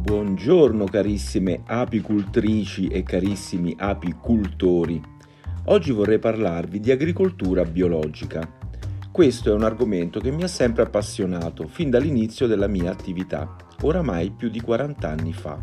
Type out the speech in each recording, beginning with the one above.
Buongiorno carissime apicultrici e carissimi apicultori. Oggi vorrei parlarvi di agricoltura biologica. Questo è un argomento che mi ha sempre appassionato fin dall'inizio della mia attività, oramai più di 40 anni fa.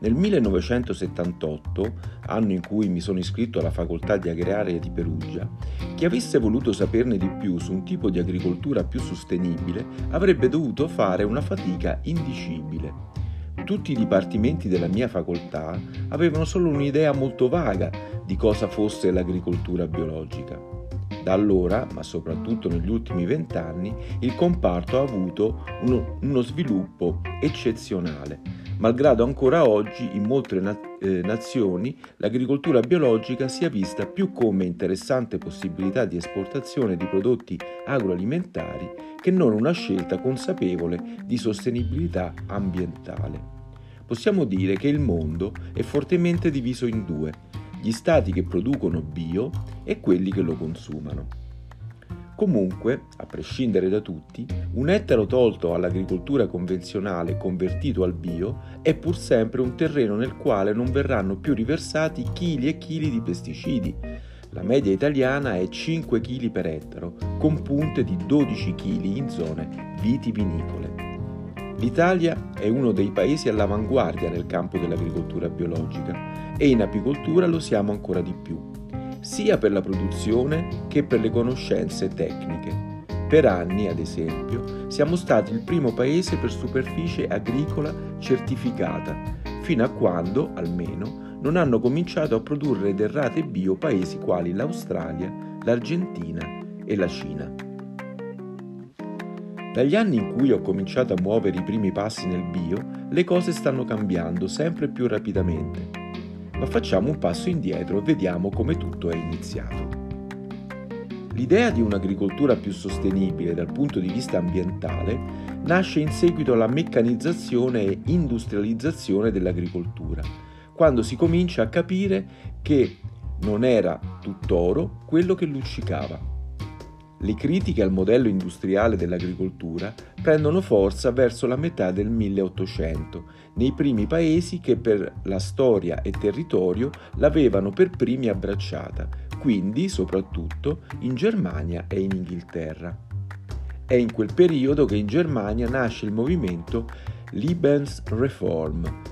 Nel 1978, anno in cui mi sono iscritto alla facoltà di agraria di Perugia, chi avesse voluto saperne di più su un tipo di agricoltura più sostenibile avrebbe dovuto fare una fatica indicibile. Tutti i dipartimenti della mia facoltà avevano solo un'idea molto vaga di cosa fosse l'agricoltura biologica. Da allora, ma soprattutto negli ultimi vent'anni, il comparto ha avuto uno, uno sviluppo eccezionale malgrado ancora oggi in molte na- eh, nazioni l'agricoltura biologica sia vista più come interessante possibilità di esportazione di prodotti agroalimentari che non una scelta consapevole di sostenibilità ambientale. Possiamo dire che il mondo è fortemente diviso in due, gli stati che producono bio e quelli che lo consumano. Comunque, a prescindere da tutti, un ettaro tolto all'agricoltura convenzionale convertito al bio è pur sempre un terreno nel quale non verranno più riversati chili e chili di pesticidi. La media italiana è 5 kg per ettaro, con punte di 12 kg in zone vitivinicole. L'Italia è uno dei paesi all'avanguardia nel campo dell'agricoltura biologica e in apicoltura lo siamo ancora di più sia per la produzione che per le conoscenze tecniche. Per anni, ad esempio, siamo stati il primo paese per superficie agricola certificata, fino a quando, almeno, non hanno cominciato a produrre derrate bio paesi quali l'Australia, l'Argentina e la Cina. Dagli anni in cui ho cominciato a muovere i primi passi nel bio, le cose stanno cambiando sempre più rapidamente ma facciamo un passo indietro e vediamo come tutto è iniziato. L'idea di un'agricoltura più sostenibile dal punto di vista ambientale nasce in seguito alla meccanizzazione e industrializzazione dell'agricoltura, quando si comincia a capire che non era tutt'oro quello che luccicava. Le critiche al modello industriale dell'agricoltura prendono forza verso la metà del 1800, nei primi paesi che per la storia e territorio l'avevano per primi abbracciata, quindi soprattutto in Germania e in Inghilterra. È in quel periodo che in Germania nasce il movimento Lebensreform,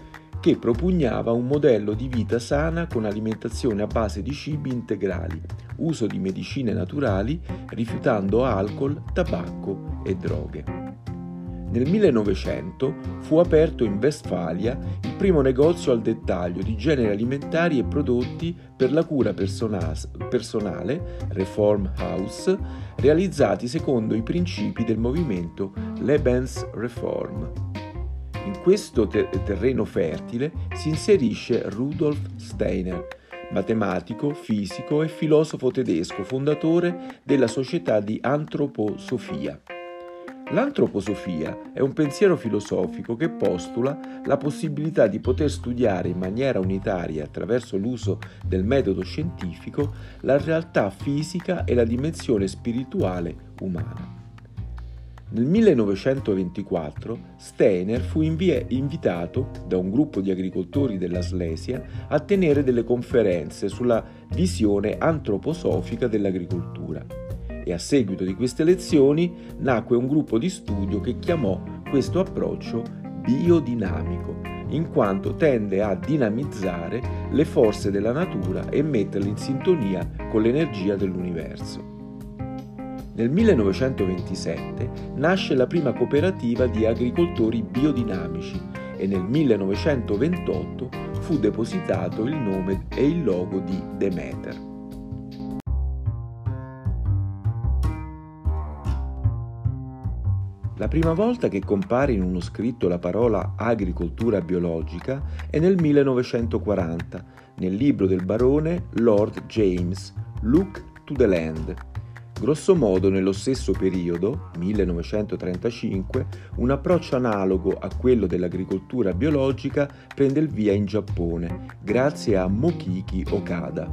che propugnava un modello di vita sana con alimentazione a base di cibi integrali, uso di medicine naturali, rifiutando alcol, tabacco e droghe. Nel 1900 fu aperto in Westfalia il primo negozio al dettaglio di generi alimentari e prodotti per la cura persona- personale, Reform House, realizzati secondo i principi del movimento Lebensreform. In questo ter- terreno fertile si inserisce Rudolf Steiner, matematico, fisico e filosofo tedesco, fondatore della società di antroposofia. L'antroposofia è un pensiero filosofico che postula la possibilità di poter studiare in maniera unitaria attraverso l'uso del metodo scientifico la realtà fisica e la dimensione spirituale umana. Nel 1924 Steiner fu invie- invitato da un gruppo di agricoltori della Slesia a tenere delle conferenze sulla visione antroposofica dell'agricoltura e a seguito di queste lezioni nacque un gruppo di studio che chiamò questo approccio biodinamico, in quanto tende a dinamizzare le forze della natura e metterle in sintonia con l'energia dell'universo. Nel 1927 nasce la prima cooperativa di agricoltori biodinamici e nel 1928 fu depositato il nome e il logo di Demeter. La prima volta che compare in uno scritto la parola agricoltura biologica è nel 1940, nel libro del barone Lord James, Look to the Land, Grosso modo nello stesso periodo, 1935, un approccio analogo a quello dell'agricoltura biologica prende il via in Giappone, grazie a Mokiki Okada.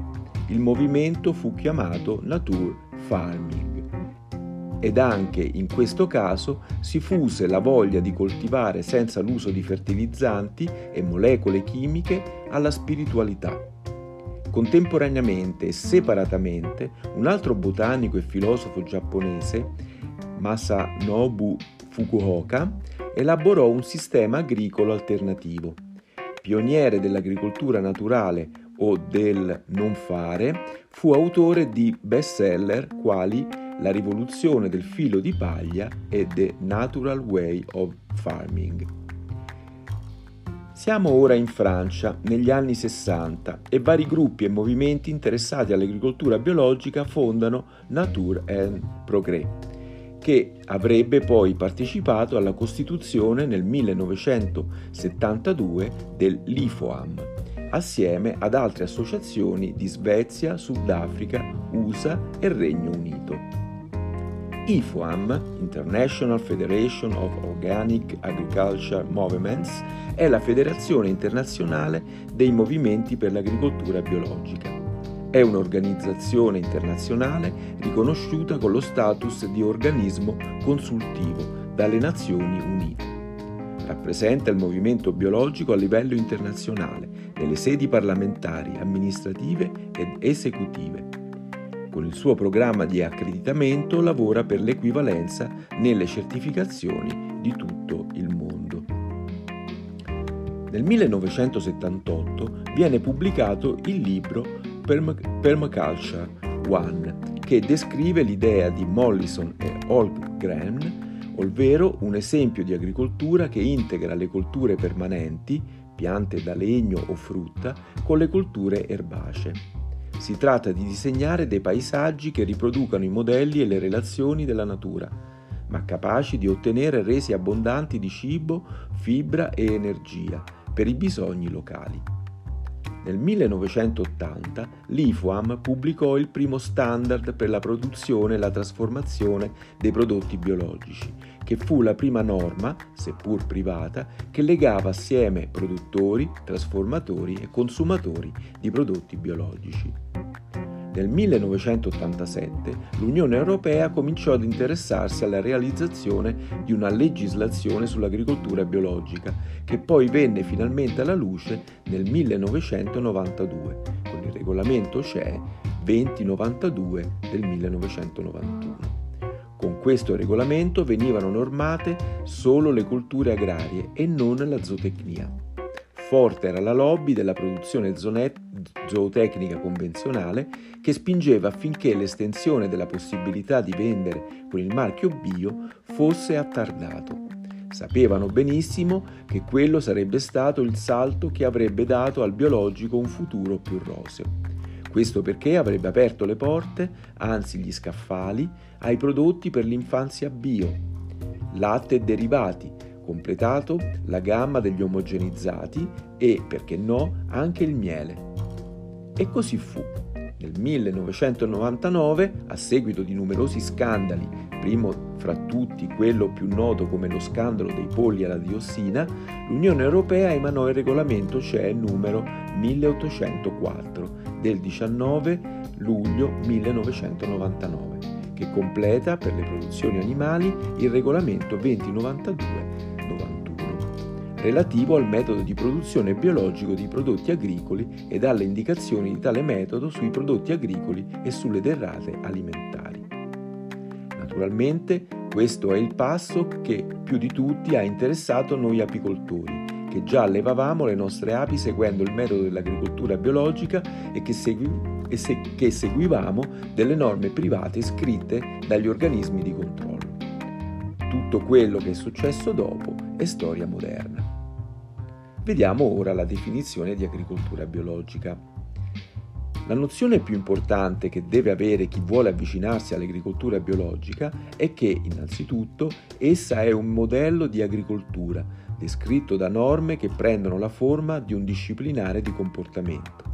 Il movimento fu chiamato Nature Farming. ed anche in questo caso si fuse la voglia di coltivare senza l'uso di fertilizzanti e molecole chimiche alla spiritualità. Contemporaneamente e separatamente, un altro botanico e filosofo giapponese, Masanobu Fukuoka, elaborò un sistema agricolo alternativo. Pioniere dell'agricoltura naturale o del non fare, fu autore di bestseller quali La rivoluzione del filo di paglia e The Natural Way of Farming. Siamo ora in Francia, negli anni 60, e vari gruppi e movimenti interessati all'agricoltura biologica fondano Nature and Progrès, che avrebbe poi partecipato alla costituzione nel 1972 dell'IFOAM, assieme ad altre associazioni di Svezia, Sudafrica, USA e Regno Unito. IFOAM, International Federation of Organic Agriculture Movements, è la federazione internazionale dei movimenti per l'agricoltura biologica. È un'organizzazione internazionale riconosciuta con lo status di organismo consultivo dalle Nazioni Unite. Rappresenta il movimento biologico a livello internazionale, nelle sedi parlamentari, amministrative ed esecutive con il suo programma di accreditamento lavora per l'equivalenza nelle certificazioni di tutto il mondo. Nel 1978 viene pubblicato il libro Permaculture One, che descrive l'idea di Mollison e Holmgren, ovvero un esempio di agricoltura che integra le colture permanenti, piante da legno o frutta, con le colture erbacee. Si tratta di disegnare dei paesaggi che riproducano i modelli e le relazioni della natura, ma capaci di ottenere resi abbondanti di cibo, fibra e energia per i bisogni locali. Nel 1980 l'IFOAM pubblicò il primo standard per la produzione e la trasformazione dei prodotti biologici, che fu la prima norma, seppur privata, che legava assieme produttori, trasformatori e consumatori di prodotti biologici. Nel 1987 l'Unione Europea cominciò ad interessarsi alla realizzazione di una legislazione sull'agricoltura biologica, che poi venne finalmente alla luce nel 1992 con il regolamento CE 2092 del 1991. Con questo regolamento venivano normate solo le colture agrarie e non la zootecnia. Forte era la lobby della produzione zootecnica convenzionale che spingeva affinché l'estensione della possibilità di vendere con il marchio bio fosse attardato. Sapevano benissimo che quello sarebbe stato il salto che avrebbe dato al biologico un futuro più roseo. Questo perché avrebbe aperto le porte, anzi gli scaffali, ai prodotti per l'infanzia bio, latte e derivati, completato la gamma degli omogenizzati e, perché no, anche il miele. E così fu. Nel 1999, a seguito di numerosi scandali, primo fra tutti quello più noto come lo scandalo dei polli alla diossina, l'Unione Europea emanò il regolamento CE numero 1804 del 19 luglio 1999, che completa per le produzioni animali il regolamento 2092 relativo al metodo di produzione biologico di prodotti agricoli e alle indicazioni di tale metodo sui prodotti agricoli e sulle derrate alimentari. Naturalmente questo è il passo che più di tutti ha interessato noi apicoltori, che già allevavamo le nostre api seguendo il metodo dell'agricoltura biologica e che, segui- se- che seguivamo delle norme private scritte dagli organismi di controllo. Tutto quello che è successo dopo è storia moderna. Vediamo ora la definizione di agricoltura biologica. La nozione più importante che deve avere chi vuole avvicinarsi all'agricoltura biologica è che, innanzitutto, essa è un modello di agricoltura descritto da norme che prendono la forma di un disciplinare di comportamento,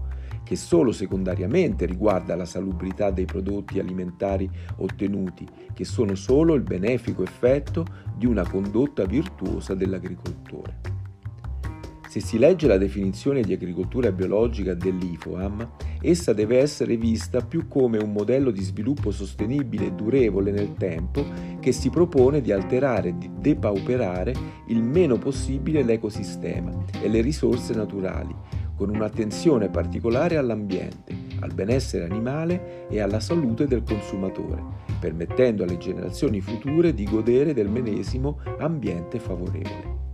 che solo secondariamente riguarda la salubrità dei prodotti alimentari ottenuti, che sono solo il benefico effetto di una condotta virtuosa dell'agricoltore. Se si legge la definizione di agricoltura biologica dell'IFOAM, essa deve essere vista più come un modello di sviluppo sostenibile e durevole nel tempo che si propone di alterare e di depauperare il meno possibile l'ecosistema e le risorse naturali, con un'attenzione particolare all'ambiente, al benessere animale e alla salute del consumatore, permettendo alle generazioni future di godere del medesimo ambiente favorevole.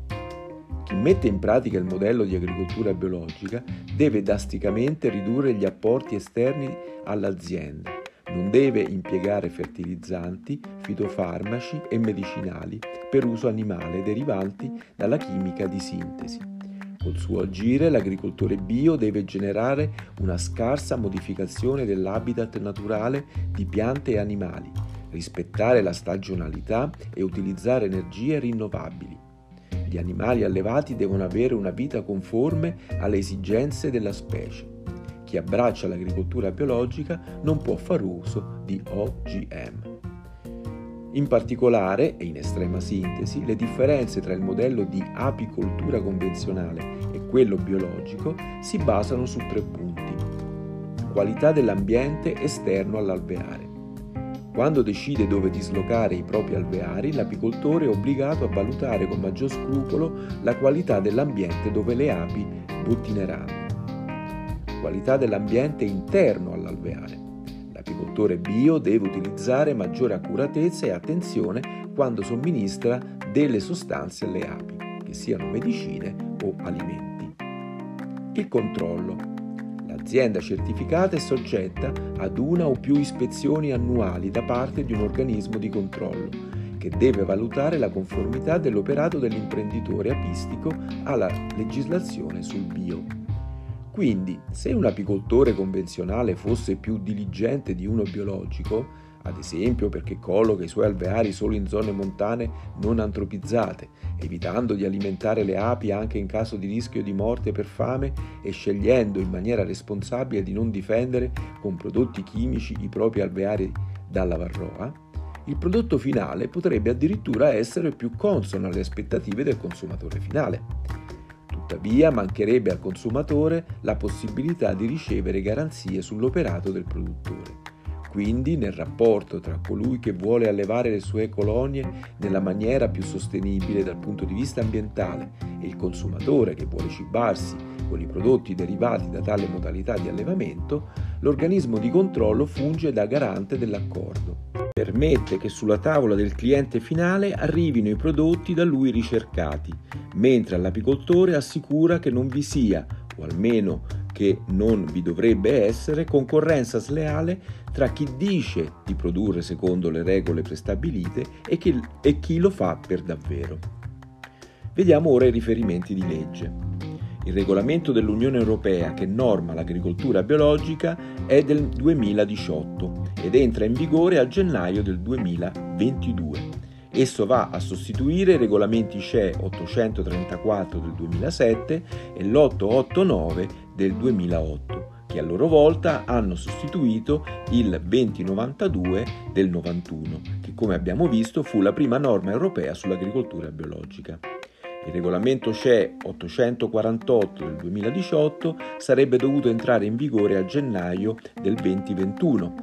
Chi mette in pratica il modello di agricoltura biologica deve drasticamente ridurre gli apporti esterni all'azienda, non deve impiegare fertilizzanti, fitofarmaci e medicinali per uso animale derivanti dalla chimica di sintesi. Col suo agire l'agricoltore bio deve generare una scarsa modificazione dell'habitat naturale di piante e animali, rispettare la stagionalità e utilizzare energie rinnovabili gli animali allevati devono avere una vita conforme alle esigenze della specie. Chi abbraccia l'agricoltura biologica non può far uso di OGM. In particolare, e in estrema sintesi, le differenze tra il modello di apicoltura convenzionale e quello biologico si basano su tre punti. Qualità dell'ambiente esterno all'alveare, quando decide dove dislocare i propri alveari, l'apicoltore è obbligato a valutare con maggior scrupolo la qualità dell'ambiente dove le api bottineranno. Qualità dell'ambiente interno all'alveare. L'apicoltore bio deve utilizzare maggiore accuratezza e attenzione quando somministra delle sostanze alle api, che siano medicine o alimenti. Il controllo. L'azienda certificata è soggetta ad una o più ispezioni annuali da parte di un organismo di controllo che deve valutare la conformità dell'operato dell'imprenditore apistico alla legislazione sul bio. Quindi, se un apicoltore convenzionale fosse più diligente di uno biologico, ad esempio perché colloca i suoi alveari solo in zone montane non antropizzate, evitando di alimentare le api anche in caso di rischio di morte per fame e scegliendo in maniera responsabile di non difendere con prodotti chimici i propri alveari dalla varroa, il prodotto finale potrebbe addirittura essere più consono alle aspettative del consumatore finale. Tuttavia mancherebbe al consumatore la possibilità di ricevere garanzie sull'operato del produttore. Quindi nel rapporto tra colui che vuole allevare le sue colonie nella maniera più sostenibile dal punto di vista ambientale e il consumatore che vuole cibarsi con i prodotti derivati da tale modalità di allevamento, l'organismo di controllo funge da garante dell'accordo. Permette che sulla tavola del cliente finale arrivino i prodotti da lui ricercati, mentre all'apicoltore assicura che non vi sia, o almeno che non vi dovrebbe essere concorrenza sleale tra chi dice di produrre secondo le regole prestabilite e chi, e chi lo fa per davvero. Vediamo ora i riferimenti di legge. Il regolamento dell'Unione Europea che norma l'agricoltura biologica è del 2018 ed entra in vigore a gennaio del 2022. Esso va a sostituire i regolamenti CE 834 del 2007 e l'889 del 2008, che a loro volta hanno sostituito il 2092 del 91, che come abbiamo visto fu la prima norma europea sull'agricoltura biologica. Il regolamento CE 848 del 2018 sarebbe dovuto entrare in vigore a gennaio del 2021,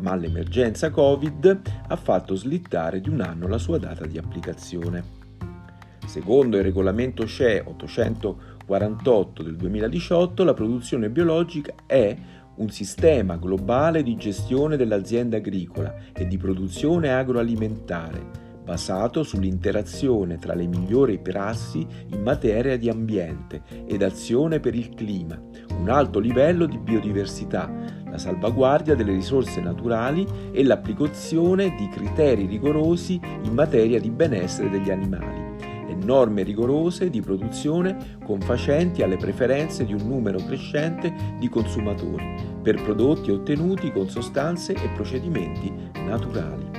ma l'emergenza Covid ha fatto slittare di un anno la sua data di applicazione. Secondo il regolamento CE 848 del 2018, la produzione biologica è un sistema globale di gestione dell'azienda agricola e di produzione agroalimentare basato sull'interazione tra le migliori prassi in materia di ambiente ed azione per il clima, un alto livello di biodiversità, la salvaguardia delle risorse naturali e l'applicazione di criteri rigorosi in materia di benessere degli animali e norme rigorose di produzione confacenti alle preferenze di un numero crescente di consumatori per prodotti ottenuti con sostanze e procedimenti naturali.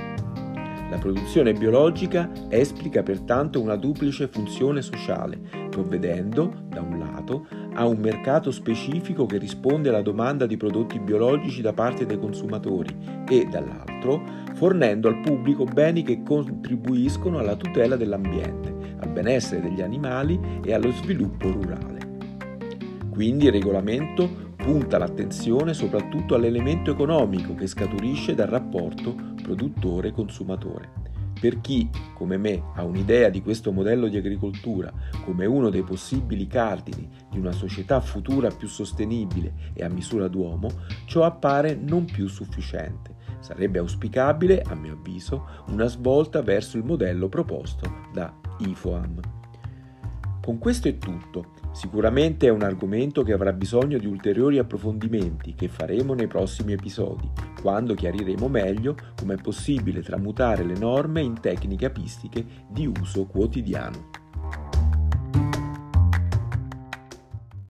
La produzione biologica esplica pertanto una duplice funzione sociale, provvedendo, da un lato, a un mercato specifico che risponde alla domanda di prodotti biologici da parte dei consumatori e, dall'altro, fornendo al pubblico beni che contribuiscono alla tutela dell'ambiente, al benessere degli animali e allo sviluppo rurale. Quindi il regolamento punta l'attenzione soprattutto all'elemento economico che scaturisce dal rapporto produttore-consumatore. Per chi, come me, ha un'idea di questo modello di agricoltura come uno dei possibili cardini di una società futura più sostenibile e a misura d'uomo, ciò appare non più sufficiente. Sarebbe auspicabile, a mio avviso, una svolta verso il modello proposto da IFOAM. Con questo è tutto. Sicuramente è un argomento che avrà bisogno di ulteriori approfondimenti che faremo nei prossimi episodi, quando chiariremo meglio come è possibile tramutare le norme in tecniche apistiche di uso quotidiano.